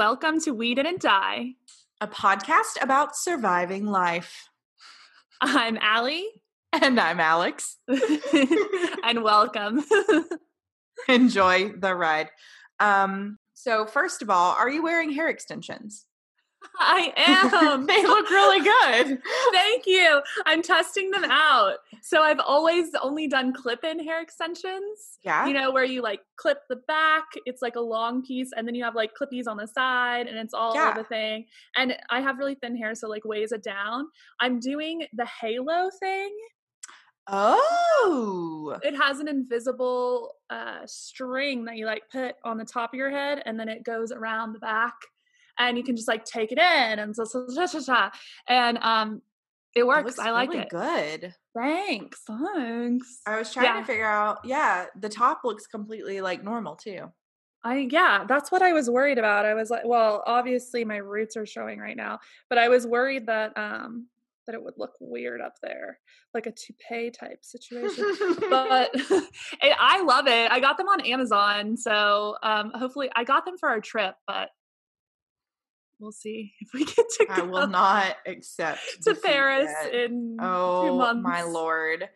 Welcome to We Didn't Die, a podcast about surviving life. I'm Allie. And I'm Alex. and welcome. Enjoy the ride. Um, so, first of all, are you wearing hair extensions? I am. they look really good. Thank you. I'm testing them out. So I've always only done clip-in hair extensions. Yeah. You know, where you like clip the back, it's like a long piece, and then you have like clippies on the side, and it's all yeah. the thing. And I have really thin hair, so like weighs it down. I'm doing the halo thing. Oh. It has an invisible uh, string that you like put on the top of your head, and then it goes around the back and you can just like take it in and so, so, so, so, so. and um it works. It I like really it. Good. Thanks. Thanks. I was trying yeah. to figure out. Yeah, the top looks completely like normal too. I yeah, that's what I was worried about. I was like, well, obviously my roots are showing right now, but I was worried that um that it would look weird up there, like a toupee type situation. but I love it. I got them on Amazon, so um hopefully I got them for our trip, but we'll see if we get to go. I will not accept to Paris yet. in oh, two months. Oh, my lord.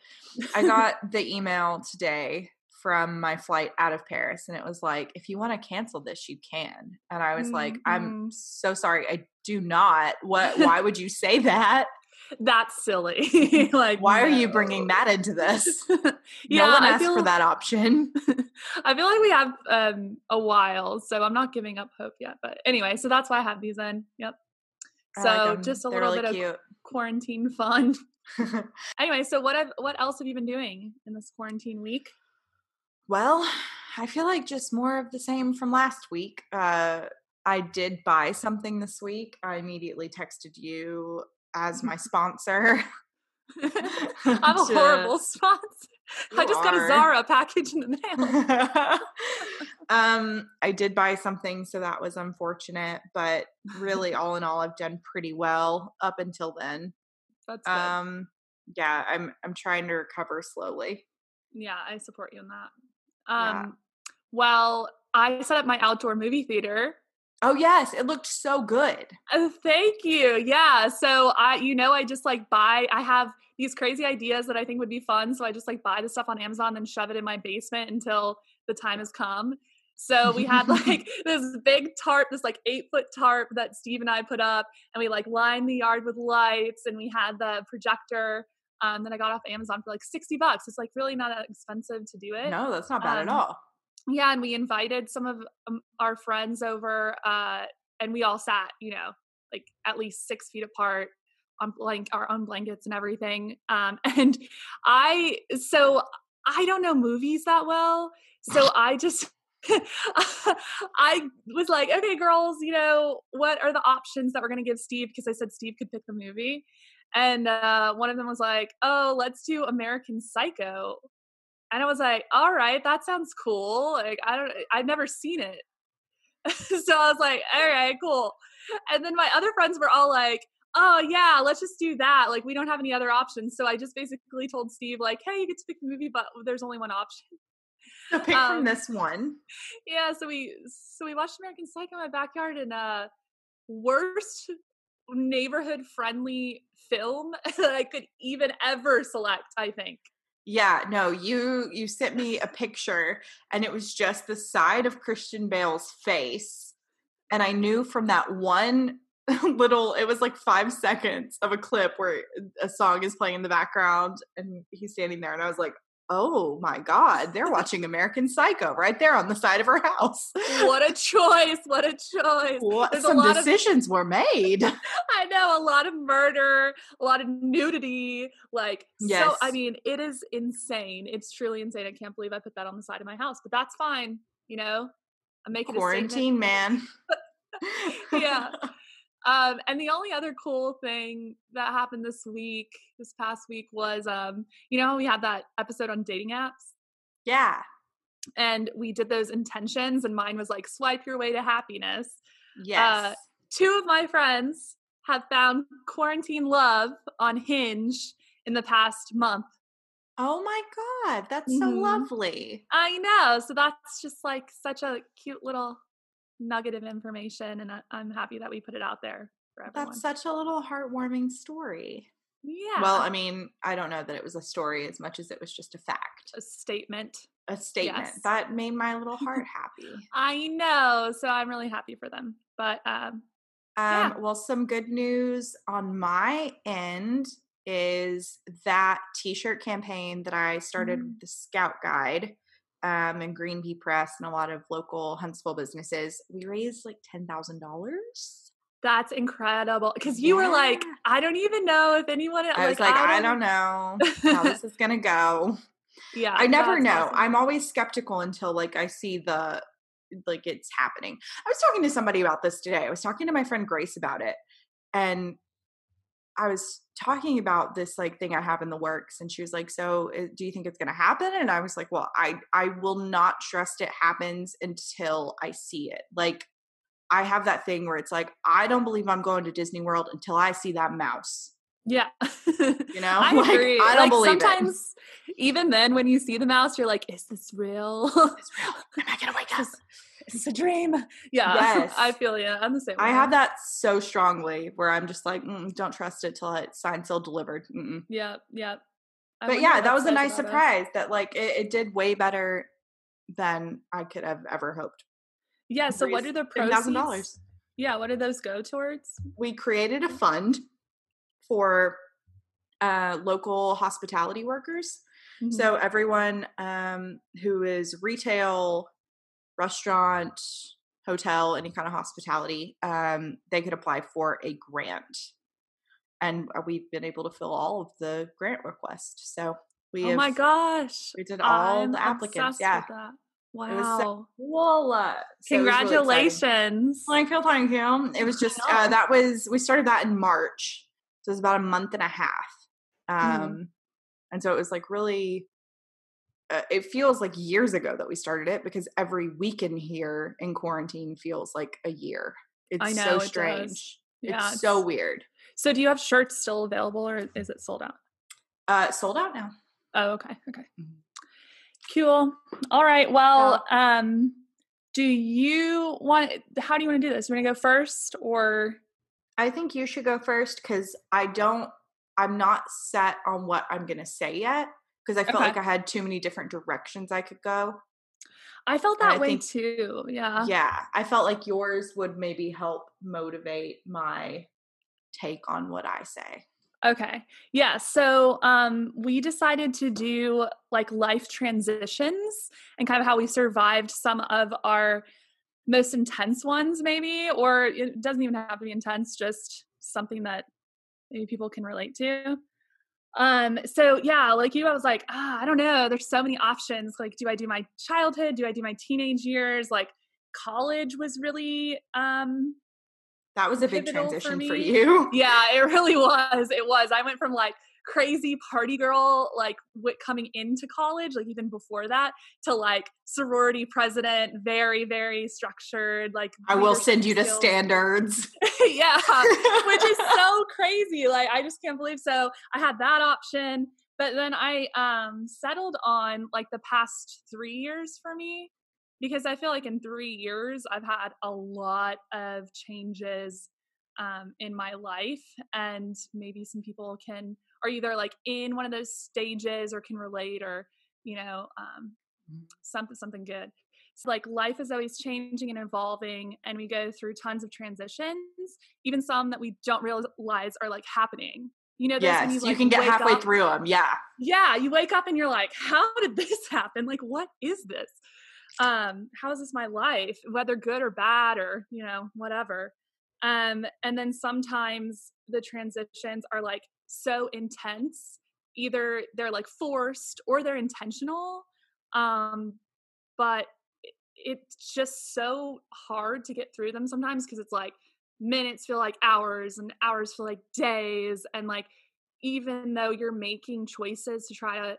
I got the email today from my flight out of Paris and it was like, if you want to cancel this, you can. And I was mm-hmm. like, I'm mm-hmm. so sorry. I do not. What why would you say that? That's silly. like, why no. are you bringing that into this? yeah, no one asked feel, for that option. I feel like we have um, a while, so I'm not giving up hope yet. But anyway, so that's why I have these in. Yep. So like just a They're little really bit cute. of quarantine fun. anyway, so what have what else have you been doing in this quarantine week? Well, I feel like just more of the same from last week. Uh, I did buy something this week. I immediately texted you as my sponsor. I'm a horrible sponsor. I just are. got a Zara package in the mail. um, I did buy something, so that was unfortunate. But really, all in all, I've done pretty well up until then. That's good. um, yeah. I'm I'm trying to recover slowly. Yeah, I support you in that. Um, yeah. well, I set up my outdoor movie theater Oh yes, it looked so good. Oh, thank you. Yeah. So I you know I just like buy I have these crazy ideas that I think would be fun, so I just like buy the stuff on Amazon and shove it in my basement until the time has come. So we had like this big tarp, this like eight foot tarp that Steve and I put up, and we like lined the yard with lights, and we had the projector um, that I got off Amazon for like sixty bucks. It's like really not that expensive to do it. No, that's not bad um, at all yeah and we invited some of um, our friends over uh and we all sat you know like at least six feet apart on blank our own blankets and everything um and i so i don't know movies that well so i just I was like, okay, girls, you know, what are the options that we're going to give Steve? Because I said Steve could pick the movie. And uh, one of them was like, oh, let's do American Psycho and I was like, all right, that sounds cool. Like I don't I've never seen it. so I was like, all right, cool. And then my other friends were all like, oh yeah, let's just do that. Like we don't have any other options. So I just basically told Steve, like, hey, you get to pick the movie, but there's only one option. So pick um, from this one. Yeah, so we so we watched American Psycho in my backyard and uh worst neighborhood friendly film that I could even ever select, I think. Yeah, no, you you sent me a picture and it was just the side of Christian Bale's face. And I knew from that one little it was like 5 seconds of a clip where a song is playing in the background and he's standing there and I was like, oh my god they're watching american psycho right there on the side of her house. What a choice what a choice. What, some decisions of, were made. I know a lot of murder a lot of nudity like yes. so i mean it is insane it's truly insane i can't believe i put that on the side of my house but that's fine you know? I'm making a quarantine man. Yeah um, and the only other cool thing that happened this week, this past week, was um, you know, we had that episode on dating apps. Yeah. And we did those intentions, and mine was like swipe your way to happiness. Uh, yes. Uh, two of my friends have found quarantine love on Hinge in the past month. Oh my God, that's mm-hmm. so lovely. I know. So that's just like such a cute little nugget of information, and I, I'm happy that we put it out there for everyone. That's such a little heartwarming story. yeah. Well, I mean, I don't know that it was a story as much as it was just a fact, a statement. a statement Yes. that made my little heart happy. I know, so I'm really happy for them. But um, Um, Yeah. Well, some good news on my end is that T-shirt campaign that I started Mm. with the Scout Guide um, and Green Bee Press and a lot of local Huntsville businesses. We raised like ten thousand dollars. that's incredible because you were like, I don't even know if anyone. I was like, I don't know how this is gonna go. Yeah, I never know. awesome. I'm always skeptical until like I see the like it's happening. I was talking to somebody about this today. I was talking to my friend Grace about it and I was talking about this like thing I have in the works and she was like, "So, uh, do you think it's going to happen?" And I was like, "Well, I I will not trust it happens until I see it." Like I have that thing where it's like, I don't believe I'm going to Disney World until I see that mouse. Yeah. You know? I Like, agree. I don't like, believe it. sometimes, even then, when you see the mouse, you're like, is this real? It's real. Am I going to wake up? Is a dream? Yeah. Yes. I feel you. I'm the same I have that so strongly where I'm just like, mm, don't trust it till it's signed, sealed, delivered. Mm-mm. Yeah. Yeah. I But yeah, that was a nice surprise that like it, it did way better than I could have ever hoped. Yeah. So, what are the $10,000. Yeah. What did those go towards? We created a fund for uh, local hospitality workers. Mhm. So everyone um, who is retail, restaurant, hotel, any kind of hospitality, um, they could apply for a grant, and uh, we've been able to fill all of the grant requests. So we oh have, my gosh. we did all I'm the applicants. Yeah, with that. It so- Wow. uh, so really exciting. Congratulations. Thank you, thank you. It was just uh, that was we started that in March, so it was about a month and a half, um, Mhm. and so it was like really. Uh, it feels like years ago that we started it because every weekend here in quarantine feels like a year. It's I know, so it strange. Yeah. it's so weird. So, do you have shirts still available or is it sold out? Uh, sold out now. Oh, okay. Okay. Mhm. Cool. All right. Well, um, do you want how do you want to do this? You want to go first or I think you should go first because I don't. I'm not set on what I'm gonna say yet because I felt Okay. like I had too many different directions I could go. I felt that I way think- too. Yeah. yeah i felt like yours would maybe help motivate my take on what i say Okay. Yeah. So um we decided to do like life transitions and kind of how we survived some of our most intense ones, maybe, or it doesn't even have to be intense, just something that maybe people can relate to. Um, so yeah, like you, I was like, ah, I don't know. There's so many options. Like, do I do my childhood? Do I do my teenage years? Like college was really um that was a big Pivotal for transition for, you yeah, it really was. It was. I went from like crazy party girl, like w- coming into college, like even before that, to like sorority president, very, very structured. Like i will send you to standards yeah, which is so crazy. Like I just can't believe. So I had that option, but then I um settled on like the past three years for me because I feel like in three years I've had a lot of changes um in my life and maybe some people can are either like in one of those stages or can relate or you know um Mhm. something something good. So like life is always changing and evolving and we go through tons of transitions even some that we don't realize are like happening. You know yes you, like, can get halfway up- through them yeah. Yeah you wake up and you're like how did this happen? Like what is this? Um how is this my life whether good or bad or you know whatever um and then sometimes the transitions are like so intense either they're like forced or they're intentional um but it's just so hard to get through them sometimes because it's like minutes feel like hours and hours feel like days and like even though you're making choices to try to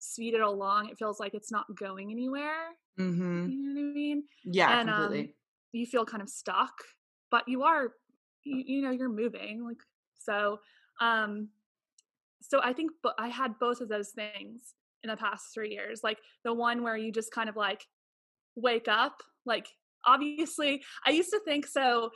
speed it along it feels like it's not going anywhere. Mm-hmm. you know what i mean? Yeah And, um, completely. you feel kind of stuck but you are you, you know you're moving like so um so i think but i had both of those things in the past three years like the one where you just kind of like wake up like obviously, I used to think so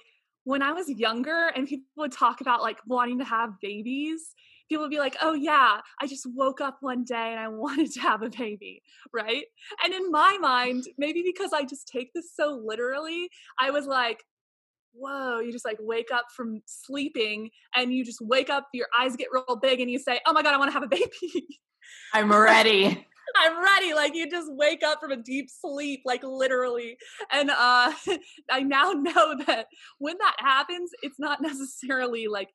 when I was younger and people would talk about like wanting to have babies, people would be like, oh, yeah, I just woke up one day and I wanted to have a baby, right? And in my mind, maybe because I just take this so literally, I was like, whoa, you just like wake up from sleeping and you just wake up, your eyes get real big and you say, oh my God, I want to have a baby. I'm ready. I'm ready. Like you just wake up from a deep sleep, like literally. And uh I now know that when that happens, it's not necessarily like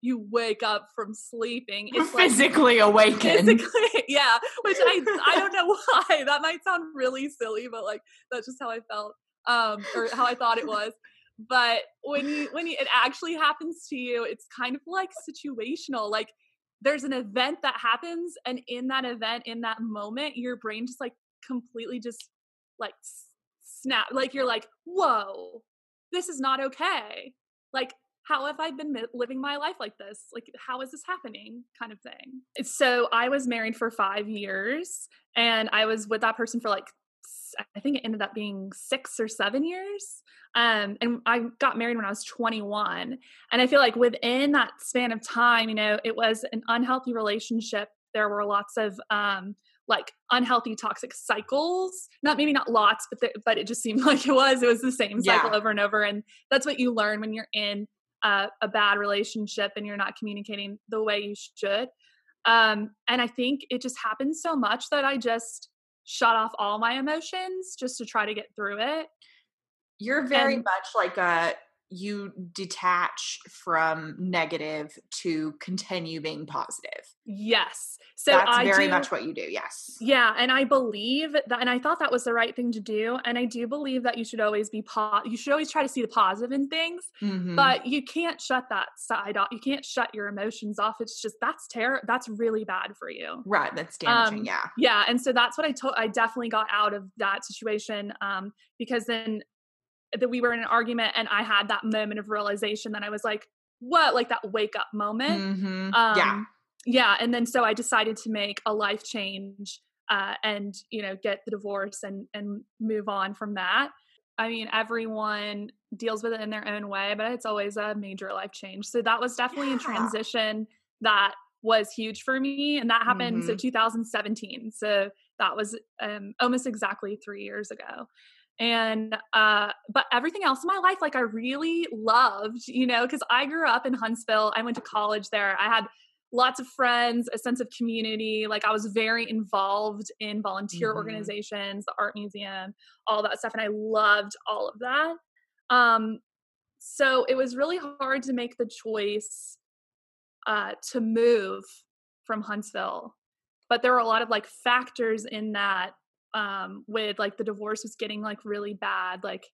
you wake up from sleeping. It's physically like, awakened. Physically, yeah. Which I I don't know why. That might sound really silly, but like that's just how I felt. Um, or how I thought it was. But when you when you, it actually happens to you, it's kind of like situational. Like there's an event that happens and in that event in that moment your brain just like completely just like snap like you're like whoa this is not okay. Like how have i been living my life like this? Like how is this happening? kind of thing. So i was married for five years and i was with that person for like i think it ended up being six or seven years um, and I got married when I was 21. And I feel like within that span of time, you know, it was an unhealthy relationship. There were lots of um, like unhealthy toxic cycles. Not maybe not lots, but the, but it just seemed like it was. It was the same cycle yeah. over and over. And that's what you learn when you're in a, a bad relationship and you're not communicating the way you should. Um, and I think it just happened so much that I just shut off all my emotions just to try to get through it. You're very and, much like a you detach from negative to continue being positive. Yes. So that's I very do, much what you do. Yes. Yeah, and I believe that, and I thought that was the right thing to do. And I do believe that you should always be po- You should always try to see the positive in things, mm-hmm. but you can't shut that side off. You can't shut your emotions off. It's just that's terror. That's really bad for you. Right. That's damaging. Um, yeah. Yeah, and so that's what I told. I definitely got out of that situation um, because then that we were in an argument and I had that moment of realization that I was like, what? Like that wake up moment. Mm-hmm. Um, yeah. Yeah. And then so I decided to make a life change uh, and, you know, get the divorce and, and move on from that. I mean, everyone deals with it in their own way, but it's always a major life change. So that was definitely yeah. a transition that was huge for me. And that happened mm-hmm. so 2017. So that was um, almost exactly three years ago and uh but everything else in my life like i really loved you know because i grew up in huntsville. I went to college there. I had lots of friends a sense of community. Like i was very involved in volunteer mm-hmm. organizations the art museum all that stuff and i loved all of that. Um so it was really hard to make the choice uh to move from huntsville but there were a lot of like factors in that um with like the divorce was getting like really bad like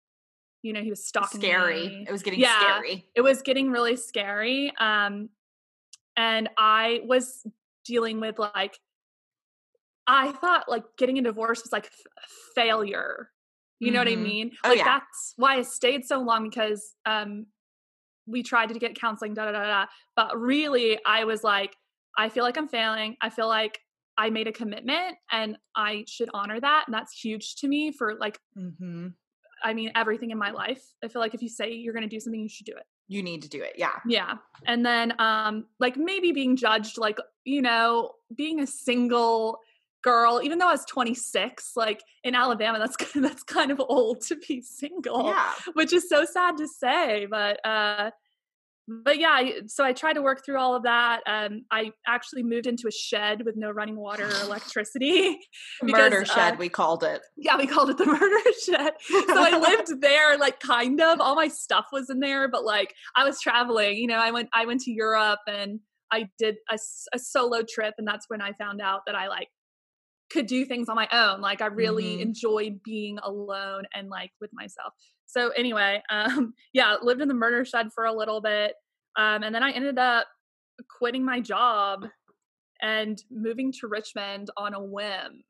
you know he was stalking scary me. it was getting yeah, scary it was getting really scary um and i was dealing with like i thought like getting a divorce was like f- failure you mm-hmm. know what i mm-hmm. mean oh, like yeah. that's why i stayed so long because um we tried to get counseling da da da da but really i was like i feel like i'm failing i feel like I made a commitment and I should honor that. And that's huge to me for like, mm-hmm. I mean, everything in my life. I feel like if you say you're going to do something, you should do it. You need to do it. Yeah. Yeah. And then, um, like maybe being judged, like, you know, being a single girl, even though I was 26, like in Alabama, that's that's kind of old to be single, yeah. which is so sad to say. But uh, but yeah, so I tried to work through all of that. Um, I actually moved into a shed with no running water or electricity. because, murder shed, uh, we called it. Yeah, we called it the murder shed. so I lived there, like kind of. All my stuff was in there, but like I was traveling. You know, I went I went to Europe and I did a, a solo trip, and that's when I found out that I like could do things on my own. Like I really mm-hmm. enjoyed being alone and like with myself. So anyway, um, yeah, lived in the murder shed for a little bit, um, and then I ended up quitting my job and moving to Richmond on a whim.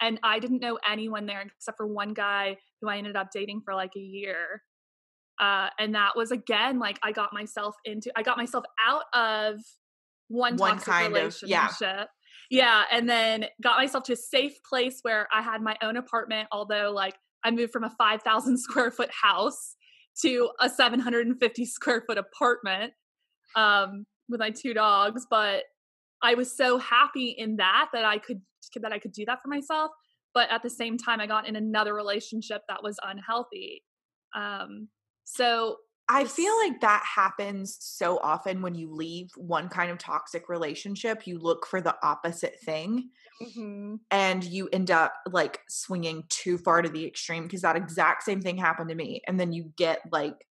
And I didn't know anyone there except for one guy who I ended up dating for like a year. Uh, and that was again like I got myself into I got myself out of one, one toxic relationship. Of, yeah. yeah, and then got myself to a safe place where I had my own apartment, although like I moved from a 5,000 square foot house to a 750 square foot apartment um, with my two dogs. But I was so happy in that that I could that I could do that for myself. But at the same time, I got in another relationship that was unhealthy. Um, so I feel like that happens so often when you leave one kind of toxic relationship, you look for the opposite thing. Mm-hmm. And you end up like swinging too far to the extreme because that exact same thing happened to me. And then you get like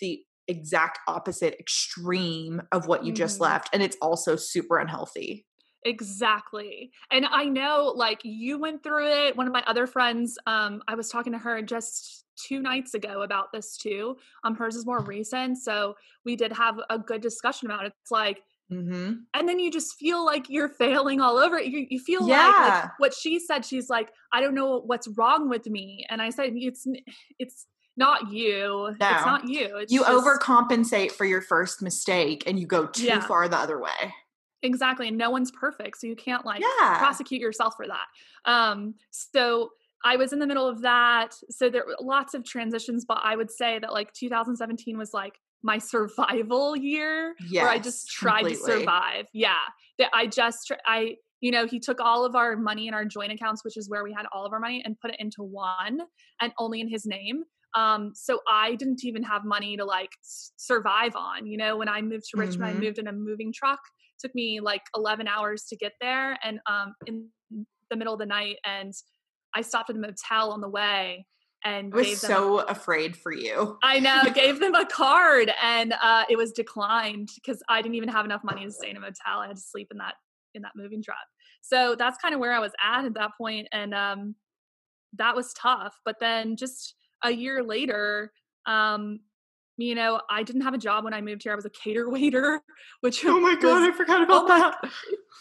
the exact opposite extreme of what you mm-hmm. just left. And it's also super unhealthy. Exactly. And I know like you went through it. One of my other friends, um, I was talking to her just two nights ago about this too. Um, hers is more recent. So we did have a good discussion about it. It's like, mm-hmm. and then you just feel like you're failing all over. You, you feel yeah. like, like what she said. She's like, I don't know what's wrong with me. And I said, it's, it's, not you. No. It's not you. It's you just, overcompensate for your first mistake and you go too yeah. far the other way. Exactly. And no one's perfect. So you can't like yeah. prosecute yourself for that. Um, so I was in the middle of that. So there were lots of transitions, but I would say that like 2017 was like my survival year yes, where I just tried completely. to survive. Yeah. That I just, I, you know, he took all of our money in our joint accounts, which is where we had all of our money, and put it into one and only in his name. Um, so I didn't even have money to like survive on. You know, when I moved to Richmond, mm-hmm. I moved in a moving truck took me like 11 hours to get there and um, in the middle of the night and i stopped at a motel on the way and I was so afraid for you. I know. gave them a card and uh, it was declined because I didn't even have enough money to stay in a motel. I had to sleep in that in that moving truck. So that's kind of where I was at at that point, and um, that was tough. But then just a year later, um, you know, I didn't have a job when I moved here. I was a cater waiter, which oh my god, was, I forgot oh about oh that.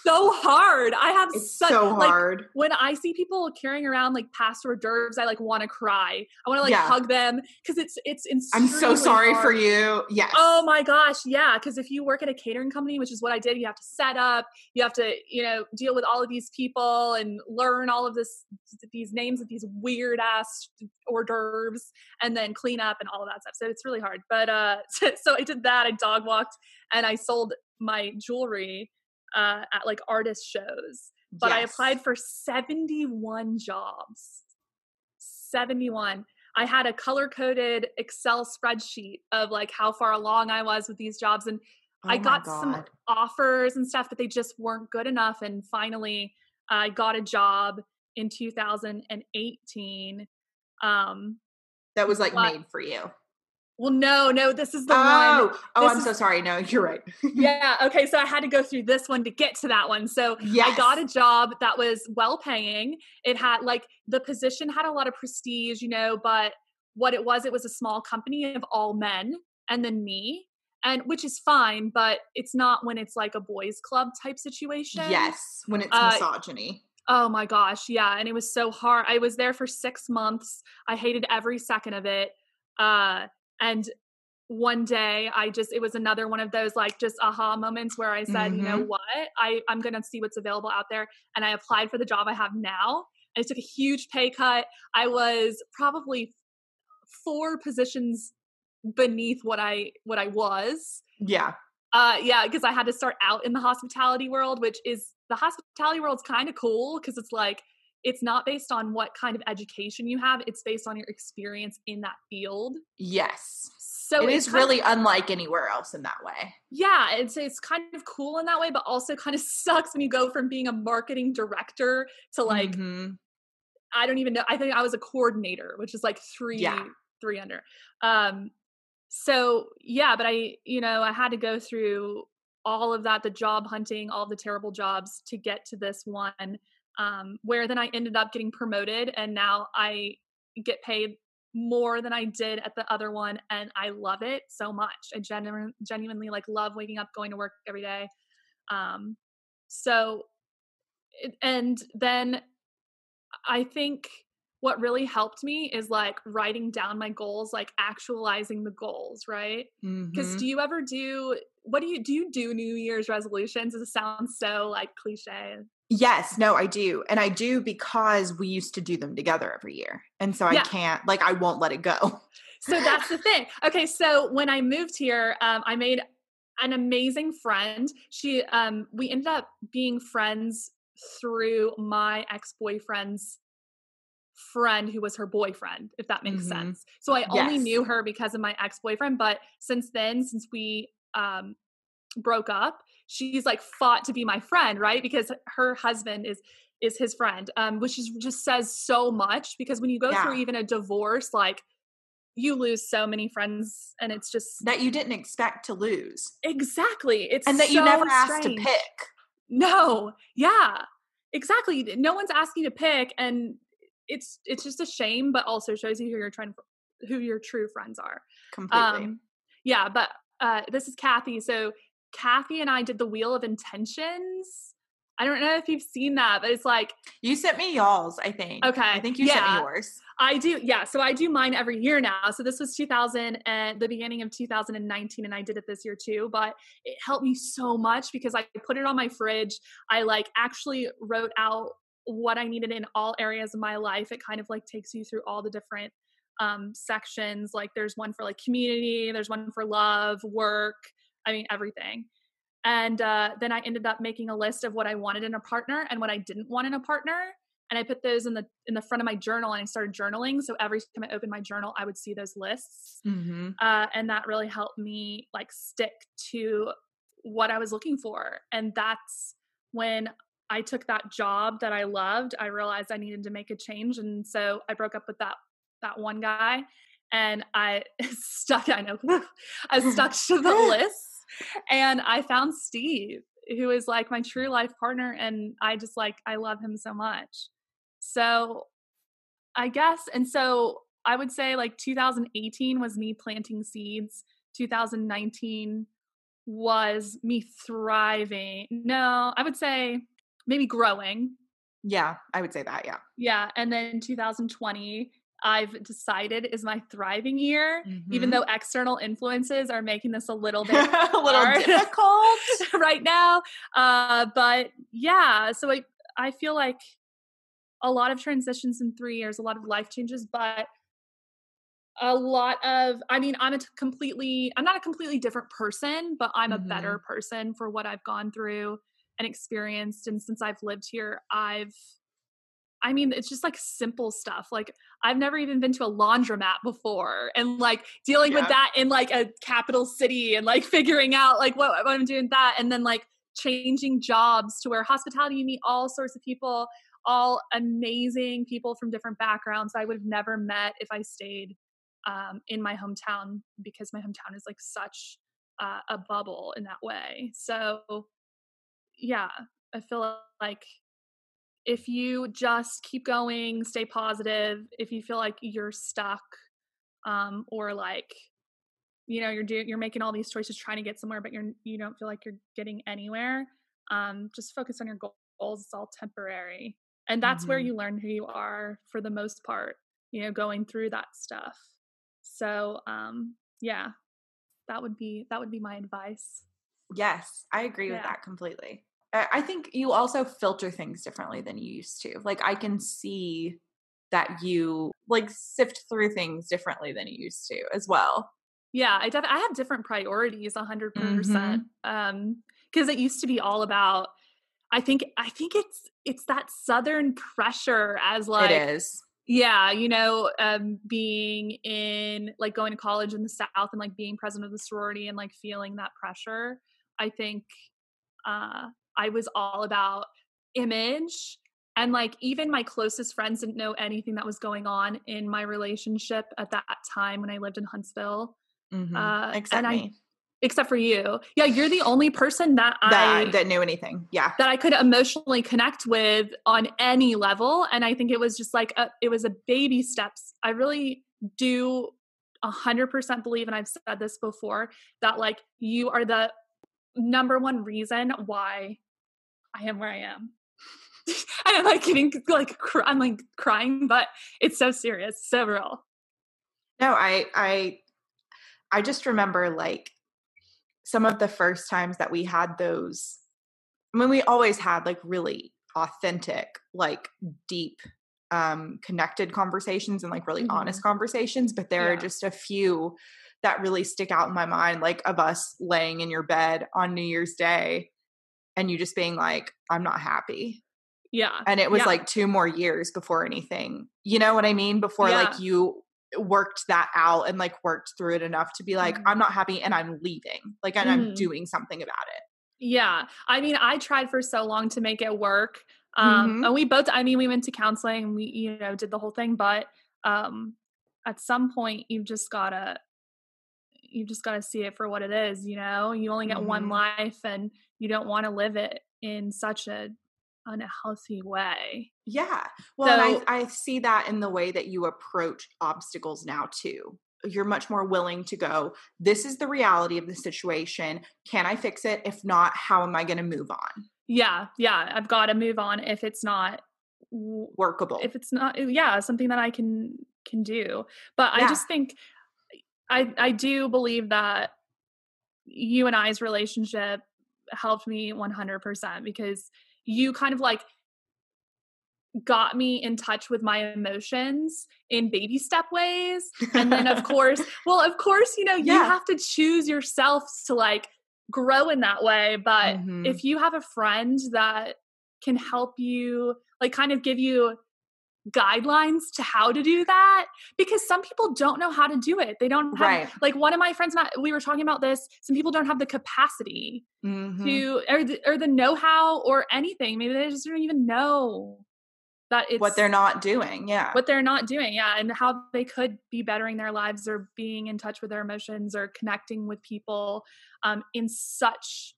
so hard. I have it's such, so hard. Like, when I see people carrying around like past hors d'oeuvres, I like want to cry. I want to like yeah. hug them because it's it's. I'm so sorry hard. for you. Yes. Oh my gosh, yeah. Because if you work at a catering company, which is what I did, you have to set up, you have to you know deal with all of these people and learn all of this these names of these weird ass hors d'oeuvres, and then clean up and all of that stuff. So it's really hard. But uh, so, I did that. I dog walked and I sold my jewelry uh, at like artist shows. But yes. I applied for 71 jobs. 71. I had a color coded Excel spreadsheet of like how far along I was with these jobs. And oh I got some offers and stuff, but they just weren't good enough. And finally, I got a job in 2018. Um, that was like but, made for you. Well, no, no, this is the oh. one. Oh, this I'm is, so sorry. No, you're right. yeah. Okay. So I had to go through this one to get to that one. So yes. I got a job that was well paying. It had like the position had a lot of prestige, you know, but what it was, it was a small company of all men and then me. And which is fine, but it's not when it's like a boys' club type situation. Yes, when it's uh, misogyny. Oh my gosh, yeah. And it was so hard. I was there for six months. I hated every second of it. Uh, and one day I just it was another one of those like just aha moments where I said, mm-hmm. you know mm-hmm. what? I, I'm gonna see what's available out there. And I applied for the job I have now. I took a huge pay cut. I was probably four positions beneath what I what I was. Yeah. Uh yeah, because I had to start out in the hospitality world, which is the hospitality world's kind of cool because it's like it's not based on what kind of education you have it's based on your experience in that field. Yes. So it is really of, unlike anywhere else in that way. Yeah it's it's kind of cool in that way but also kind of sucks when you go from being a marketing director to like mm-hmm. i don't even know i think i was a coordinator which is like three yeah. three under. Um so yeah but i you know i had to go through all of that the job hunting all the terrible jobs to get to this one um, where then I ended up getting promoted and now I get paid more than I did at the other one and I love it so much. I genuinely genuinely like love waking up going to work every day. Um so and then I think what really helped me is like writing down my goals, like actualizing the goals, right? Because mm-hmm. do you ever do what do you do you do New Year's resolutions? Does it sound so like cliche? Yes, no, I do. And I do because we used to do them together every year. And so Yeah. I can't, like, I won't let it go. So that's the thing. Okay, so when I moved here, um, I made an amazing friend. She, um, we ended up being friends through my ex boyfriend's friend who was her boyfriend, if that makes Mhm. sense. So I only Yes. knew her because of my ex boyfriend. But since then, since we um, broke up, she's like fought to be my friend, right? Because her husband is is his friend, um, which is just says so much. Because when you go through even a divorce, like you lose so many friends, and it's just that you didn't expect to lose. exactly it's And that you so never asked strange. to pick. No, yeah, exactly. No one's asking to pick, and it's it's just a shame, but also shows you who you're trying who your true friends are. Completely. Um, yeah, but uh, this is Kathy. So Kathy and I did the Wheel of Intentions. I don't know if you've seen that, but it's like you sent me y'all's, I think. Okay, I think you sent me yours. I do, yeah. So I do mine every year now. So this was 2000 and the beginning of 2019, and I did it this year too. But it helped me so much because I put it on my fridge. I like actually wrote out what I needed in all areas of my life. It kind of like takes you through all the different um, sections. Like there's one for like community, there's one for love, work. I mean everything. And uh, then I ended up making a list of what I wanted in a partner and what I didn't want in a partner and I put those in the in the front of my journal and I started journaling. So every time I opened my journal, I would see those lists, Mm-hmm. uh, and that really helped me like stick to what I was looking for. And that's when I took that job that I loved. I realized I needed to make a change, and so I broke up with that that one guy, and I stuck. I know I stuck to the list, and I found Steve, who is like my true life partner, and I just like I love him so much. So I guess, and so I would say like 2018 was me planting seeds. 2019 was me thriving. No, I would say maybe growing. Yeah, I would say that. Yeah. Yeah. And then 2020, I've decided is my thriving year, even Mhm. though external influences are making this a little bit a little difficult. right now. Uh, but yeah, so I I feel like a lot of transitions in three years, a lot of life changes, but a lot of I mean, I'm a completely I'm not a completely different person, but I'm a better person for what I've gone through and experienced. And since I've lived here, I've I mean, it's just like simple stuff. Like I've never even been to a laundromat before and like dealing with that in like a capital city and like figuring out like what, what I'm doing that and then like changing jobs to where hospitality you meet all sorts of people, all amazing people from different backgrounds I would have never met if I stayed um, in my hometown because my hometown is like such uh, a bubble in that way. So yeah, I feel like if you just keep going, stay positive, if you feel like you're stuck um or like you know you're doing you're making all these choices trying to get somewhere but you're you don't feel like you're getting anywhere um just focus on your goals it's all temporary and that's where Mhm. you learn who you are for the most part you know going through that stuff so um yeah that would be that would be my advice Yes, I agree with that completely. I think you also filter things differently than you used to. Like I can see that you like sift through things differently than you used to as well. Yeah, I def- I have different priorities, a hundred Mm-hmm. percent. Um, because it used to be all about. I think I think it's it's that southern pressure as like it is. yeah, you know, um, being in like going to college in the South and like being president of the sorority and like feeling that pressure. I think uh, I was all about image. And like even my closest friends didn't know anything that was going on in my relationship at that time when I lived in Huntsville, Mhm. uh, Except and I- me. except for you. Yeah, you're the only person that That I that knew anything. Yeah. that I could emotionally connect with on any level. And I think it was just like a, it was a baby steps. I really do a hundred percent believe, and I've said this before, that like you are the number one reason why I am where I am. and I'm like getting like cr- I'm like crying, but it's so serious, so real. No, I I I just remember like some of the first times that we had those I mean we always had like really authentic, like deep um connected conversations and like really mm-hmm. honest conversations, but there yeah. are just a few that really stick out in my mind like of us laying in your bed on New Year's Day and you just being like I'm not happy. Yeah. And it was yeah. like two more years before anything. You know what I mean? Before yeah. like you worked that out and like worked through it enough to be like, mm. I'm not happy and I'm leaving. Like, and mm. I'm doing something about it. Yeah. I mean, I tried for so long to make it work. Um, mm-hmm. and we both, I mean, we went to counseling and we, you know, did the whole thing, but, um, at some point you've just gotta, you've just gotta see it for what it is, you know, you only get mm-hmm. one life and you don't want to live it in such a unhealthy way. Yeah. Well, so, I, I see that in the way that you approach obstacles now too. You're much more willing to go, this is the reality of the situation. Can I fix it? If not, how am I going to move on? Yeah. Yeah. I've got to move on if it's not workable. If it's not, eh, yeah, something that I can, can do. But yeah. I just think I, I do believe that you and I's relationship helped me 100% because you kind of like got me in touch with my emotions in baby step ways and then of course well of course you know you yeah. have to choose yourself to like grow in that way but mm-hmm. if you have a friend that can help you like kind of give you guidelines to how to do that because some people don't know how to do it. They don't have right. like one of my friends Matt, we were talking about this, some people don't have the capacity mm-hmm. to or the, or the know-how or anything. Maybe they just don't even know that it's what they're not doing. Yeah. What they're not doing. Yeah, and how they could be bettering their lives or being in touch with their emotions or connecting with people um in such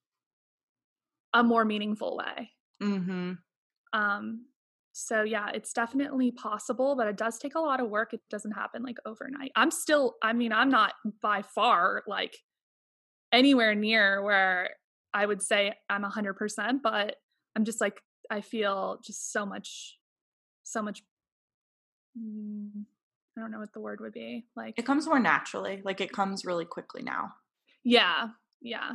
a more meaningful way. Mhm. Um so yeah it's definitely possible but it does take a lot of work it doesn't happen like overnight i'm still i mean i'm not by far like anywhere near where i would say i'm 100% but i'm just like i feel just so much so much mm, i don't know what the word would be like it comes more naturally like it comes really quickly now yeah yeah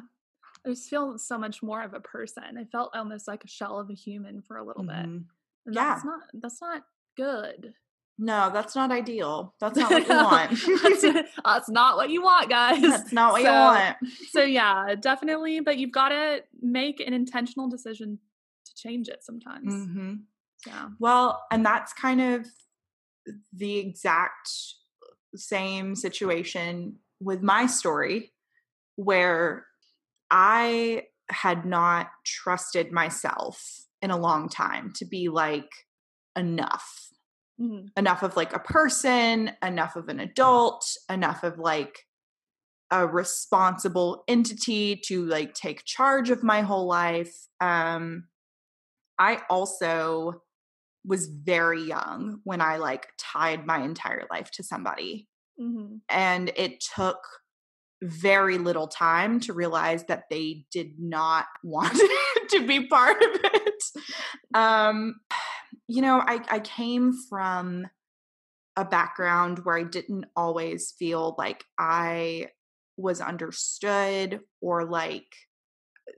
I just feel so much more of a person. I felt almost like a shell of a human for a little mm-hmm. bit. And yeah. that's not that's not good. No, that's not ideal. That's not what you want. that's, that's, not what you want, guys. That's not what so, you want. so yeah, definitely. But you've got to make an intentional decision to change it sometimes. Mm-hmm. Yeah. Well, and that's kind of the exact same situation with my story, where I had not trusted myself in a long time to be like enough. Mm-hmm. Enough of like a person, enough of an adult, enough of like a responsible entity to like take charge of my whole life. Um I also was very young when I like tied my entire life to somebody. Mm-hmm. And it took very little time to realize that they did not want to be part of it. Um, you know, I, I came from a background where I didn't always feel like I was understood or like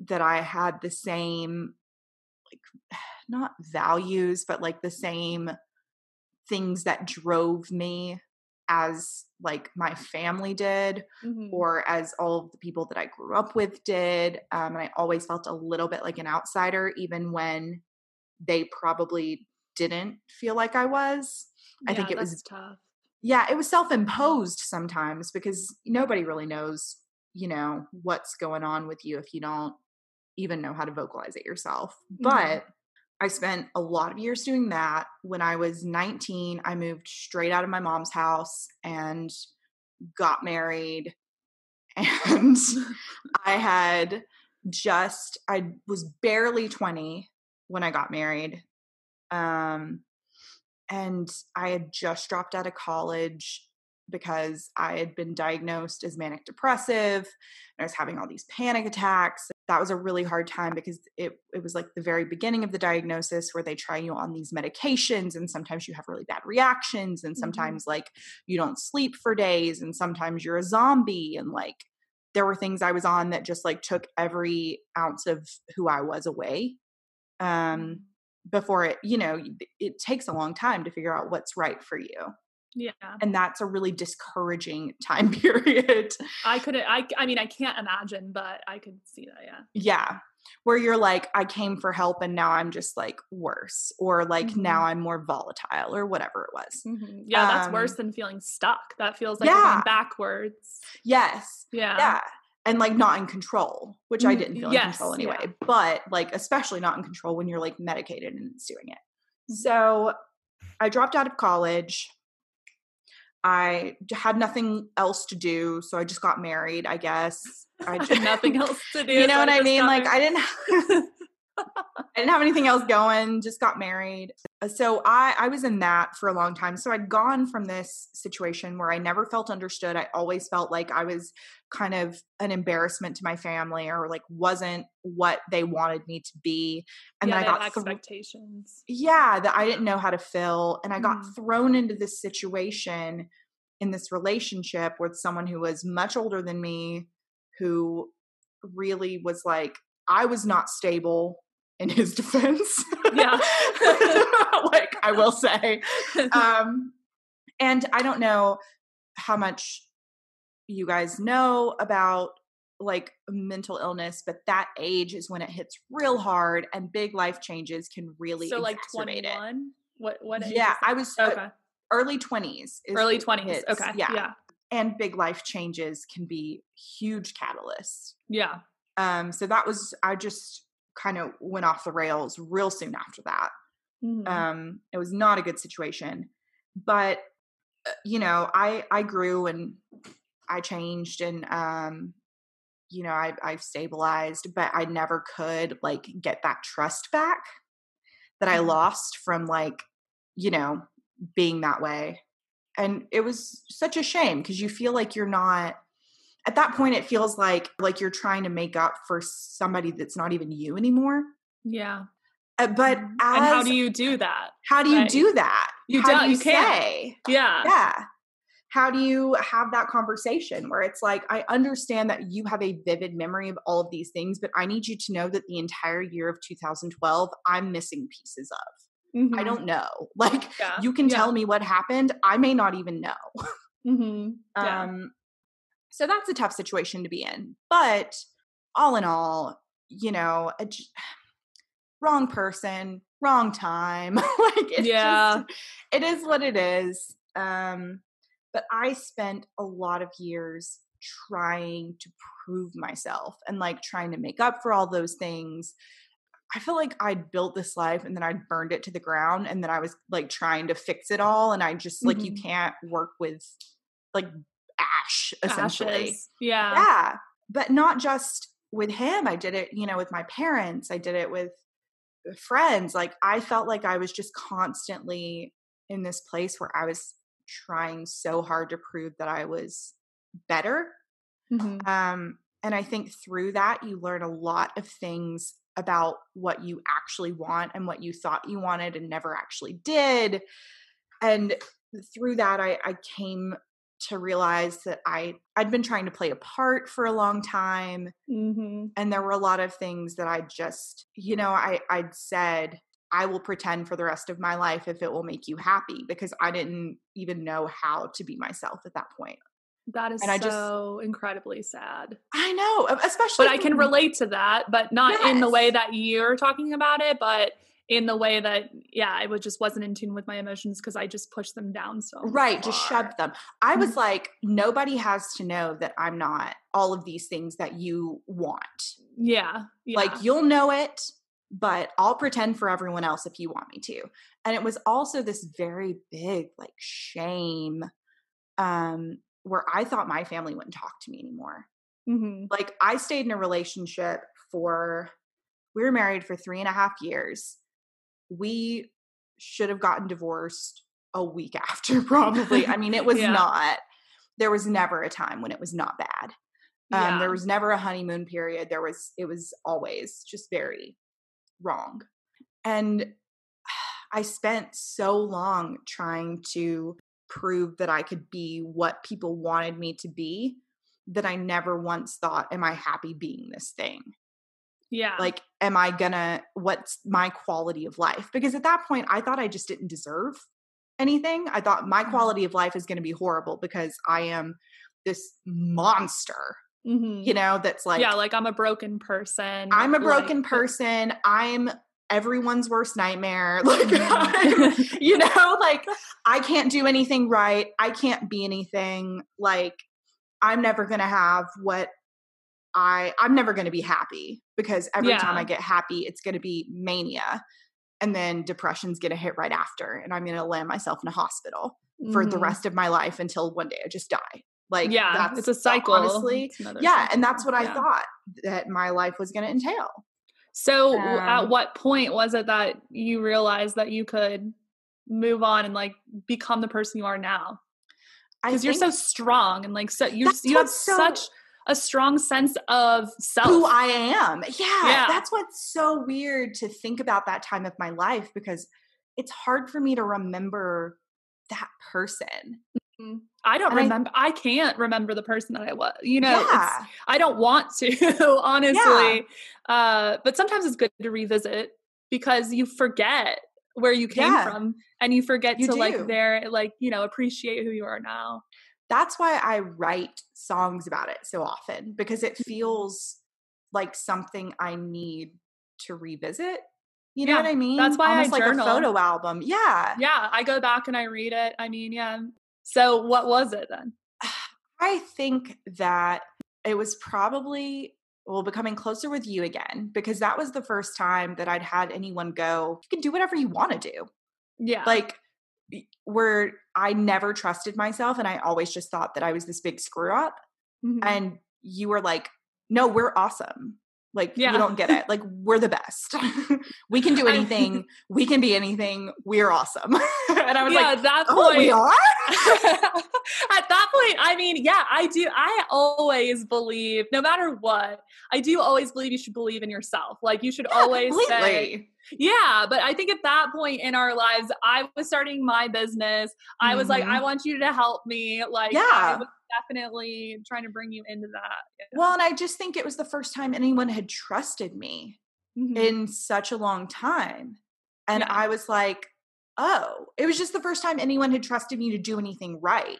that I had the same, like, not values, but like the same things that drove me as like my family did mm-hmm. or as all of the people that I grew up with did. Um, and I always felt a little bit like an outsider, even when they probably didn't feel like I was. Yeah, I think it was tough. Yeah, it was self imposed sometimes because nobody really knows, you know, what's going on with you if you don't even know how to vocalize it yourself. Mm-hmm. But I spent a lot of years doing that. When I was 19, I moved straight out of my mom's house and got married. And I had just, I was barely 20 when I got married. Um, and I had just dropped out of college because I had been diagnosed as manic depressive and I was having all these panic attacks. That was a really hard time because it it was like the very beginning of the diagnosis where they try you on these medications and sometimes you have really bad reactions and mm-hmm. sometimes mm-hmm. like you don't sleep for days and sometimes you're a zombie and like there were things I was on that just like took every ounce of who I was away. Um before it, you know, it takes a long time to figure out what's right for you. Yeah. And that's a really discouraging time period. I couldn't I I mean I can't imagine, but I could see that, yeah. Yeah. Where you're like, I came for help and now I'm just like worse, or like mm-hmm. now I'm more volatile, or whatever it was. Mm-hmm. Yeah, that's um, worse than feeling stuck. That feels like yeah. going backwards. Yes. Yeah. Yeah and like not in control, which I didn't feel yes, in control anyway. Yeah. But like especially not in control when you're like medicated and it's doing it. Mm-hmm. So I dropped out of college. I had nothing else to do, so I just got married. I guess I just, nothing else to do. You know so what I, I mean? Like I didn't. I didn't have anything else going, just got married. So I I was in that for a long time. So I'd gone from this situation where I never felt understood. I always felt like I was kind of an embarrassment to my family or like wasn't what they wanted me to be. And yeah, then I got expectations. Th- yeah, that I didn't know how to fill and I got mm. thrown into this situation in this relationship with someone who was much older than me who really was like I was not stable in his defense. Yeah. like I will say. Um, and I don't know how much you guys know about like mental illness, but that age is when it hits real hard and big life changes can really so like 21 what what yeah i was uh, okay. uh, early 20s early 20s okay. Yeah. Yeah. And big life changes can be huge catalysts. Yeah. Um so that was i just kind of went off the rails real soon after that. Mm-hmm. Um, it was not a good situation, but uh, you know, I I grew and I changed and um, you know, I I've stabilized, but I never could like get that trust back that I mm-hmm. lost from like you know being that way, and it was such a shame because you feel like you're not at that point it feels like like you're trying to make up for somebody that's not even you anymore yeah uh, but as, mm-hmm. and how do you do that how do you do that you how don't do you, you say yeah yeah how do you have that conversation where it's like i understand that you have a vivid memory of all of these things but i need you to know that the entire year of 2012 i'm missing pieces of mm-hmm. i don't know like yeah. you can yeah. tell me what happened i may not even know mm-hmm. yeah. um so that's a tough situation to be in. But all in all, you know, a, wrong person, wrong time. like it's yeah. just it is what it is. Um but I spent a lot of years trying to prove myself and like trying to make up for all those things. I feel like I'd built this life and then I'd burned it to the ground and then I was like trying to fix it all and I just like mm-hmm. you can't work with like ash essentially. Ashes. Yeah. Yeah. But not just with him. I did it, you know, with my parents. I did it with friends. Like I felt like I was just constantly in this place where I was trying so hard to prove that I was better. Mm-hmm. Um, and I think through that, you learn a lot of things about what you actually want and what you thought you wanted and never actually did. And through that, I, I came to realize that I I'd been trying to play a part for a long time, mm-hmm. and there were a lot of things that I just you know I I'd said I will pretend for the rest of my life if it will make you happy because I didn't even know how to be myself at that point. That is and so just, incredibly sad. I know, especially. But I can relate to that, but not yes. in the way that you're talking about it. But in the way that yeah i was just wasn't in tune with my emotions because i just pushed them down so right far. just shoved them i was mm-hmm. like nobody has to know that i'm not all of these things that you want yeah, yeah. like you'll know it but i'll pretend for everyone else if you want me to and it was also this very big like shame um where i thought my family wouldn't talk to me anymore mm-hmm. like i stayed in a relationship for we were married for three and a half years we should have gotten divorced a week after probably. I mean it was yeah. not there was never a time when it was not bad. Um, yeah. there was never a honeymoon period. There was it was always just very wrong. And i spent so long trying to prove that i could be what people wanted me to be that i never once thought am i happy being this thing Yeah. Like, am I gonna, what's my quality of life? Because at that point, I thought I just didn't deserve anything. I thought my Mhm. quality of life is gonna be horrible because I am this monster, Mhm. you know, that's like, yeah, like I'm a broken person. I'm a like- broken person. I'm everyone's worst nightmare. Like, Mhm. You know, like I can't do anything right. I can't be anything. Like, I'm never going to have what I, I'm never going to be happy because every time I get happy, it's going to be mania. And then depression's going to hit right after. And I'm going to land myself in a hospital for the Mhm. rest of my life until one day I just die. Like, yeah, that's it's a cycle. Honestly, yeah. cycle. And that's what I thought that my life was going to entail. So, w at Um, what point was it that you realized that you could move on and like become the person you are now? Because you're so strong and like so you you have so- such a strong sense of self. who I am. Yeah, Yeah. That's what's so weird to think about that time of my life because it's hard for me to remember that person. Mm. I don't And remember. I, can't remember the person that I was. You know, yeah. I don't want to, honestly. Uh, but sometimes it's good to revisit because you forget where you came Yeah. from and you forget You to do. like there, like you know, appreciate who you are now. That's why I write songs about it so often because it Mm-hmm. feels like something I need to revisit. You know Yeah, what I mean? that's why I Almost like journal. a photo album. Yeah. Yeah, I go back and I read it. I mean, yeah. So what was it then? I think that it was probably well becoming closer with you again because that was the first time that I'd had anyone go, you can do whatever you want to do. Yeah, Like where I never trusted myself and I always just thought that I was this big screw up Mhm. and you were like, "No, we're awesome." Like Yeah. you don't get it. Like we're the best. we can do I- anything. we can be anything. We're awesome. and I was yeah, like, at that "Oh, point, we are?" at that point, I mean, yeah, I do. I always believe, no matter what, I do always believe you should believe in yourself. Like you should Yeah, always say, yeah. But I think at that point in our lives, I was starting my business. I was like, Mhm. I want you to help me. Like, I Yeah. was definitely trying to bring you into that. Well, and I just think it was the first time anyone had trusted me Mhm. in such a long time. And Yeah. I was like, oh, it was just the first time anyone had trusted me to do anything right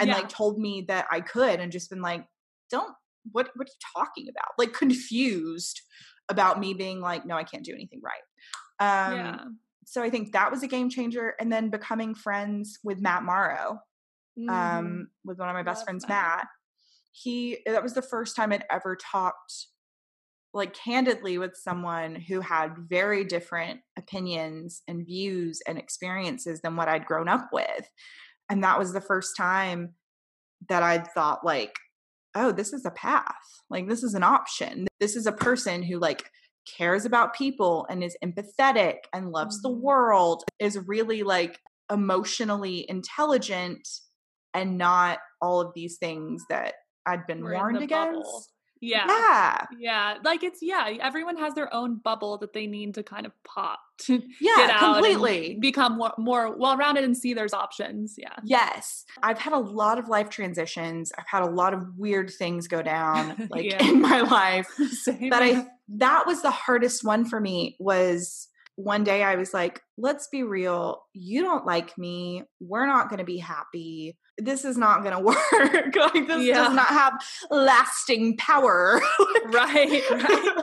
and Yeah. like told me that I could and just been like, don't what what are you talking about? Like confused about me being like, no, I can't do anything right. Um yeah. so I think that was a game changer. And then becoming friends with Matt Morrow Mhm. um, with one of my best Love friends, Matt. Matt. He that was the first time I'd ever talked like candidly with someone who had very different opinions and views and experiences than what I'd grown up with. And that was the first time that I'd thought like, oh, this is a path. Like this is an option. This is a person who like cares about people and is empathetic and loves the Mhm. world, is really like emotionally intelligent and not all of these things that I'd been We're warned against. bubble. Yeah. Yeah. Yeah. Like it's, yeah, everyone has their own bubble that they need to kind of pop to Yeah, get out and completely. become more, more well rounded and see there's options. Yeah. Yes. I've had a lot of life transitions. I've had a lot of weird things go down like Yeah. in my life. Same. But I that was the hardest one for me was one day I was like, let's be real. You don't like me. We're not going to be happy. This is not going to work. like this Yeah. does not have lasting power. right. Right.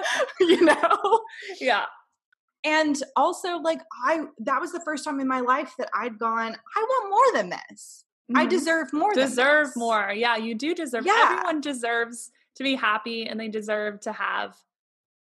you know? yeah. And also like I that was the first time in my life that I'd gone, I want more than this. I Mhm. deserve more than deserve more. Yeah. You do deserve, Yeah. everyone deserves to be happy and they deserve to have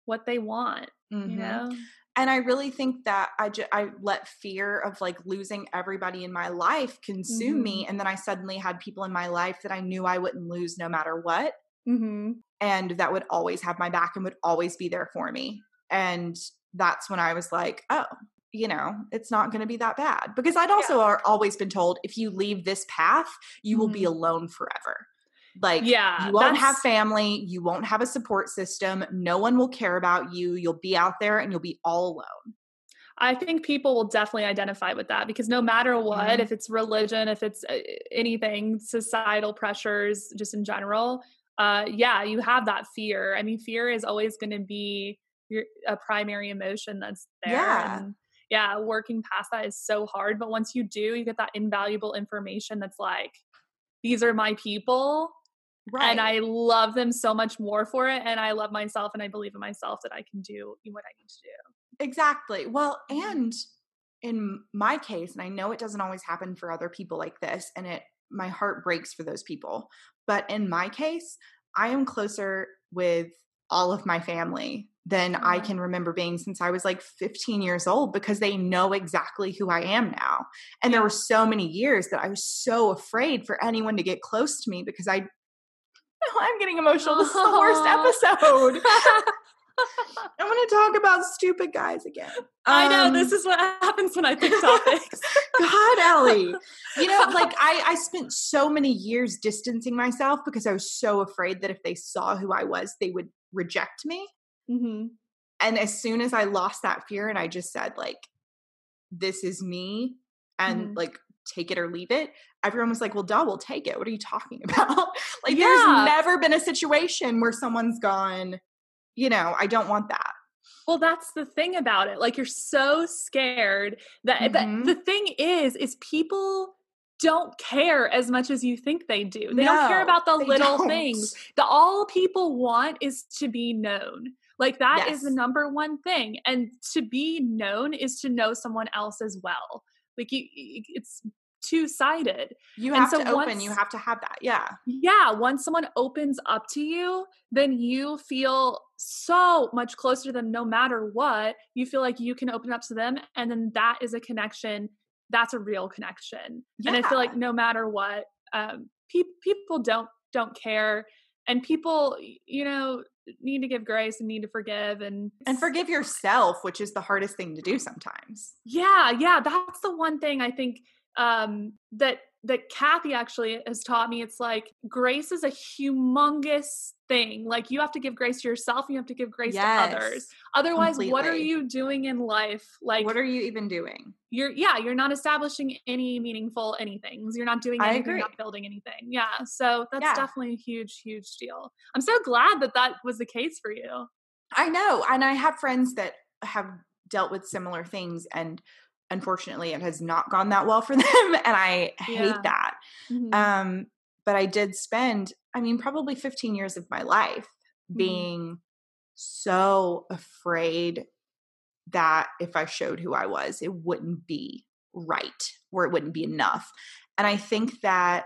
what they want, Mhm. you know? And i really think that i i let fear of like losing everybody in my life consume me Mm-hmm. and then i suddenly had people in my life that i knew i wouldn't lose no matter what Mm-hmm. and that would always have my back and would always be there for me and that's when i was like oh you know it's not going to be that bad because i'd also are always been told if you leave this path you will be Mhm. alone forever like Yeah. you won't have family you won't have a support system no one will care about you you'll be out there and you'll be all alone I think people will definitely identify with that because no matter what, Mhm. if it's religion, if it's uh, anything, societal pressures, just in general, uh, yeah, you have that fear. I mean, fear is always going to be your a primary emotion that's there. Yeah. And yeah, working past that is so hard. But once you do, you get that invaluable information that's like, these are my people. Right. And I love them so much more for it. And I love myself and I believe in myself that I can do what I need to do. Exactly. Well, mm-hmm. and in my case, and I know it doesn't always happen for other people like this, and it my heart breaks for those people. But in my case, I am closer with all of my family than I mm-hmm. can remember being since I was like 15 years old because they know exactly who I am now. And there were so many years that I was so afraid for anyone to get close to me because I I'm getting emotional. This is the worst episode. I want to talk about stupid guys again. I know this Um, is what happens when I pick topics. God, Ellie. You know, like I, I spent so many years distancing myself because I was so afraid that if they saw who I was, they would reject me. hmm And as soon as I lost that fear and I just said, like, this is me and Mhm. like take it or leave it, everyone was like, well, duh, we'll take it. What are you talking about? like, Yeah. there's never been a situation where someone's gone, you know, I don't want that. Well, that's the thing about it. Like you're so scared that Mhm. but the thing is is people don't care as much as you think they do. They don't care about the little don't. things. The all people want is to be known. Like that is the number one thing. And to be known is to know someone else as well. Like you it's two-sided. You And have so to open, you have to have that. Yeah. Yeah, once someone opens up to you, then you feel so much closer to them no matter what. You feel like you can open up to them and then that is a connection. That's a real connection. And I feel like no matter what, um pe- people don't don't care and people you know need to give grace and need to forgive and And forgive yourself, which is the hardest thing to do sometimes. Yeah, yeah, that's the one thing I think um that that Kathy actually has taught me. It's like grace is a humongous thing. Like you have to give grace to yourself, you have to give grace to others. Otherwise, what are you doing in life? Like what are you even doing? you're yeah, you're not establishing any meaningful anything. You're not doing anything, agree. not building anything. Yeah. So that's Yeah. definitely a huge, huge deal. I'm so glad that that was the case for you. I know. And I have friends that have dealt with similar things and unfortunately it has not gone that well for them and I hate Yeah. that. Mhm. Um but I did spend I mean probably 15 years of my life Mhm. being so afraid that if I showed who I was it wouldn't be right or it wouldn't be enough. And I think that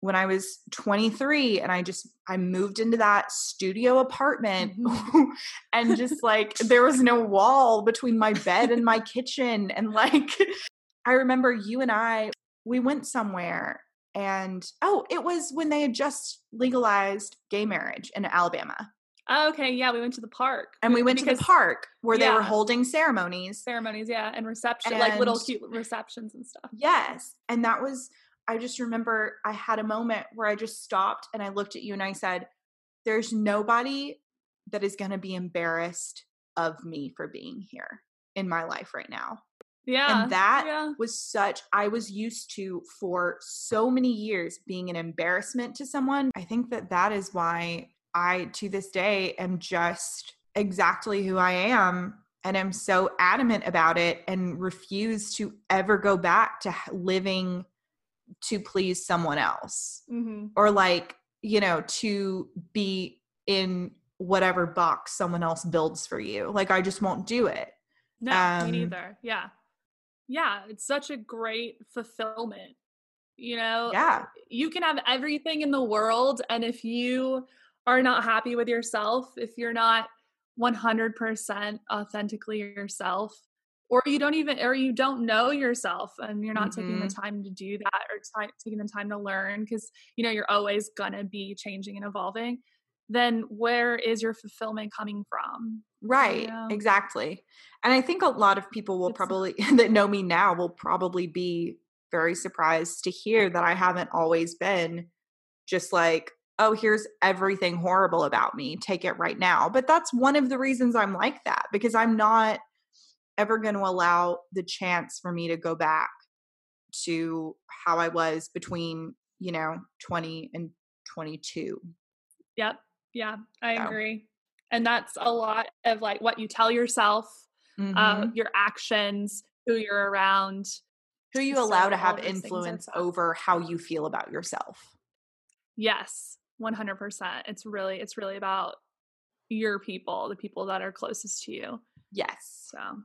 when I was 23 and I just I moved into that studio apartment mm-hmm. and just like there was no wall between my bed and my kitchen and like I remember you and I we went somewhere and oh it was when they had just legalized gay marriage in Alabama oh, okay, yeah, we went to the park. and we went to the park where they were holding ceremonies ceremonies, yeah, and reception, like little cute receptions and stuff. Yes. And that was, I just remember I had a moment where I just stopped and I looked at you and I said, There's nobody that is going to be embarrassed of me for being here in my life right now. Yeah, and that yeah. was such, I was used to for so many years being an embarrassment to someone. I think that that is why I, to this day, am just exactly who I am and am so adamant about it and refuse to ever go back to living to please someone else hmm or like, you know, to be in whatever box someone else builds for you. Like, I just won't do it. No, Um, me neither. Yeah, yeah, it's such a great fulfillment. You know, Yeah. you can have everything in the world, and if you are not happy with yourself, if you're not 100% authentically yourself, or you don't even, or you don't know yourself, and you're not taking the mm-hmm. time to do that, or ti- taking the time to learn, because you know you're always gonna be changing and evolving. Then where is your fulfillment coming from? Right, Yeah. exactly. And I think a lot of people will It's- probably that know me now will probably be very surprised to hear that I haven't always been just like, oh, here's everything horrible about me. Take it right now. But that's one of the reasons I'm like that because I'm not ever going to allow the chance for me to go back to how I was between, you know, 20 and 22. Yep. Yeah, I So. agree. And that's a lot of like what you tell yourself, uh, Mhm. your actions, who you're around. Who you so allow to have those things are influence over how you feel about yourself. Yes, 100%. It's really it's really about your people, the people that are closest to you. Yes. So,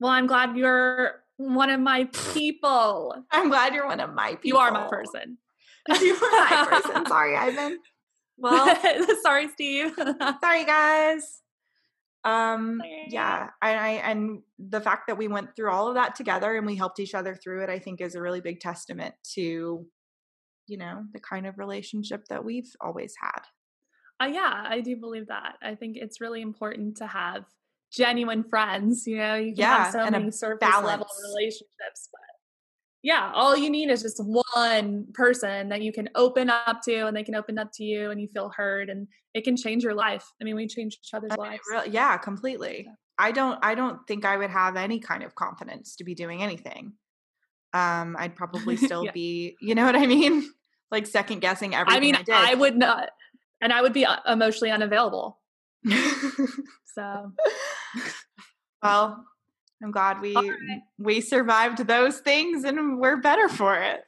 well, I'm glad you're one of my people. I'm glad you're one of my people. You are my person. you are my person. Sorry, Ivan. Well, sorry, Steve. sorry guys. Um Sorry. yeah, I, I and the fact that we went through all of that together and we helped each other through it, I think is a really big testament to you know, the kind of relationship that we've always had. Uh, yeah, I do believe that. I think it's really important to have genuine friends. You know, you can Yeah, have so many surface level relationships, but yeah, all you need is just one person that you can open up to, and they can open up to you, and you feel heard, and it can change your life. I mean, we change each other's I mean, lives. really- yeah, completely. I don't I don't think I would have any kind of confidence to be doing anything. Um, I'd probably still Yeah. be, you know what I mean? Like second guessing everything I mean, I. I would not, and I would be uh, emotionally unavailable. So well, I'm glad we right. we survived those things and we're better for it.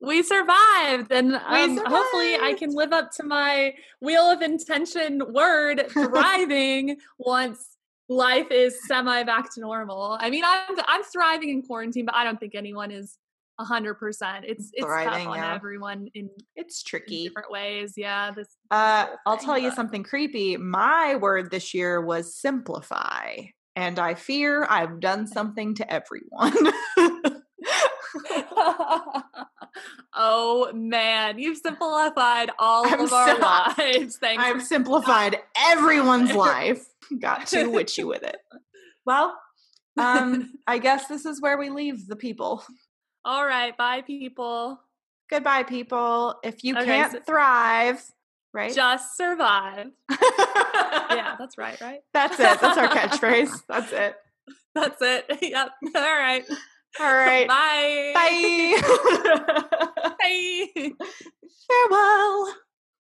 we survived, and um, hopefully, I can live up to my wheel of intention word, thriving once life is semi back to normal. I mean, I'm I'm thriving in quarantine, but I don't think anyone is hundred percent. It's it's Thriving, tough on yeah. everyone in, It's in tricky. different ways. Yeah, this Uh, whole I'll thing, tell you something creepy. My word this year was simplify, and I fear I've done something to everyone. oh man, you've simplified all I'm of our lives. Thanks. I've simplified everyone's life. Got too witchy with it. Well, um, I guess this is where we leave the people. All right, bye, people. Goodbye, people. If you Okay, can't so- thrive, right? Just survive. Yeah, yeah, that's right, right? that's it. That's our catchphrase. That's it. That's it. Yep. All right. All right. Bye. Bye. Bye. Farewell.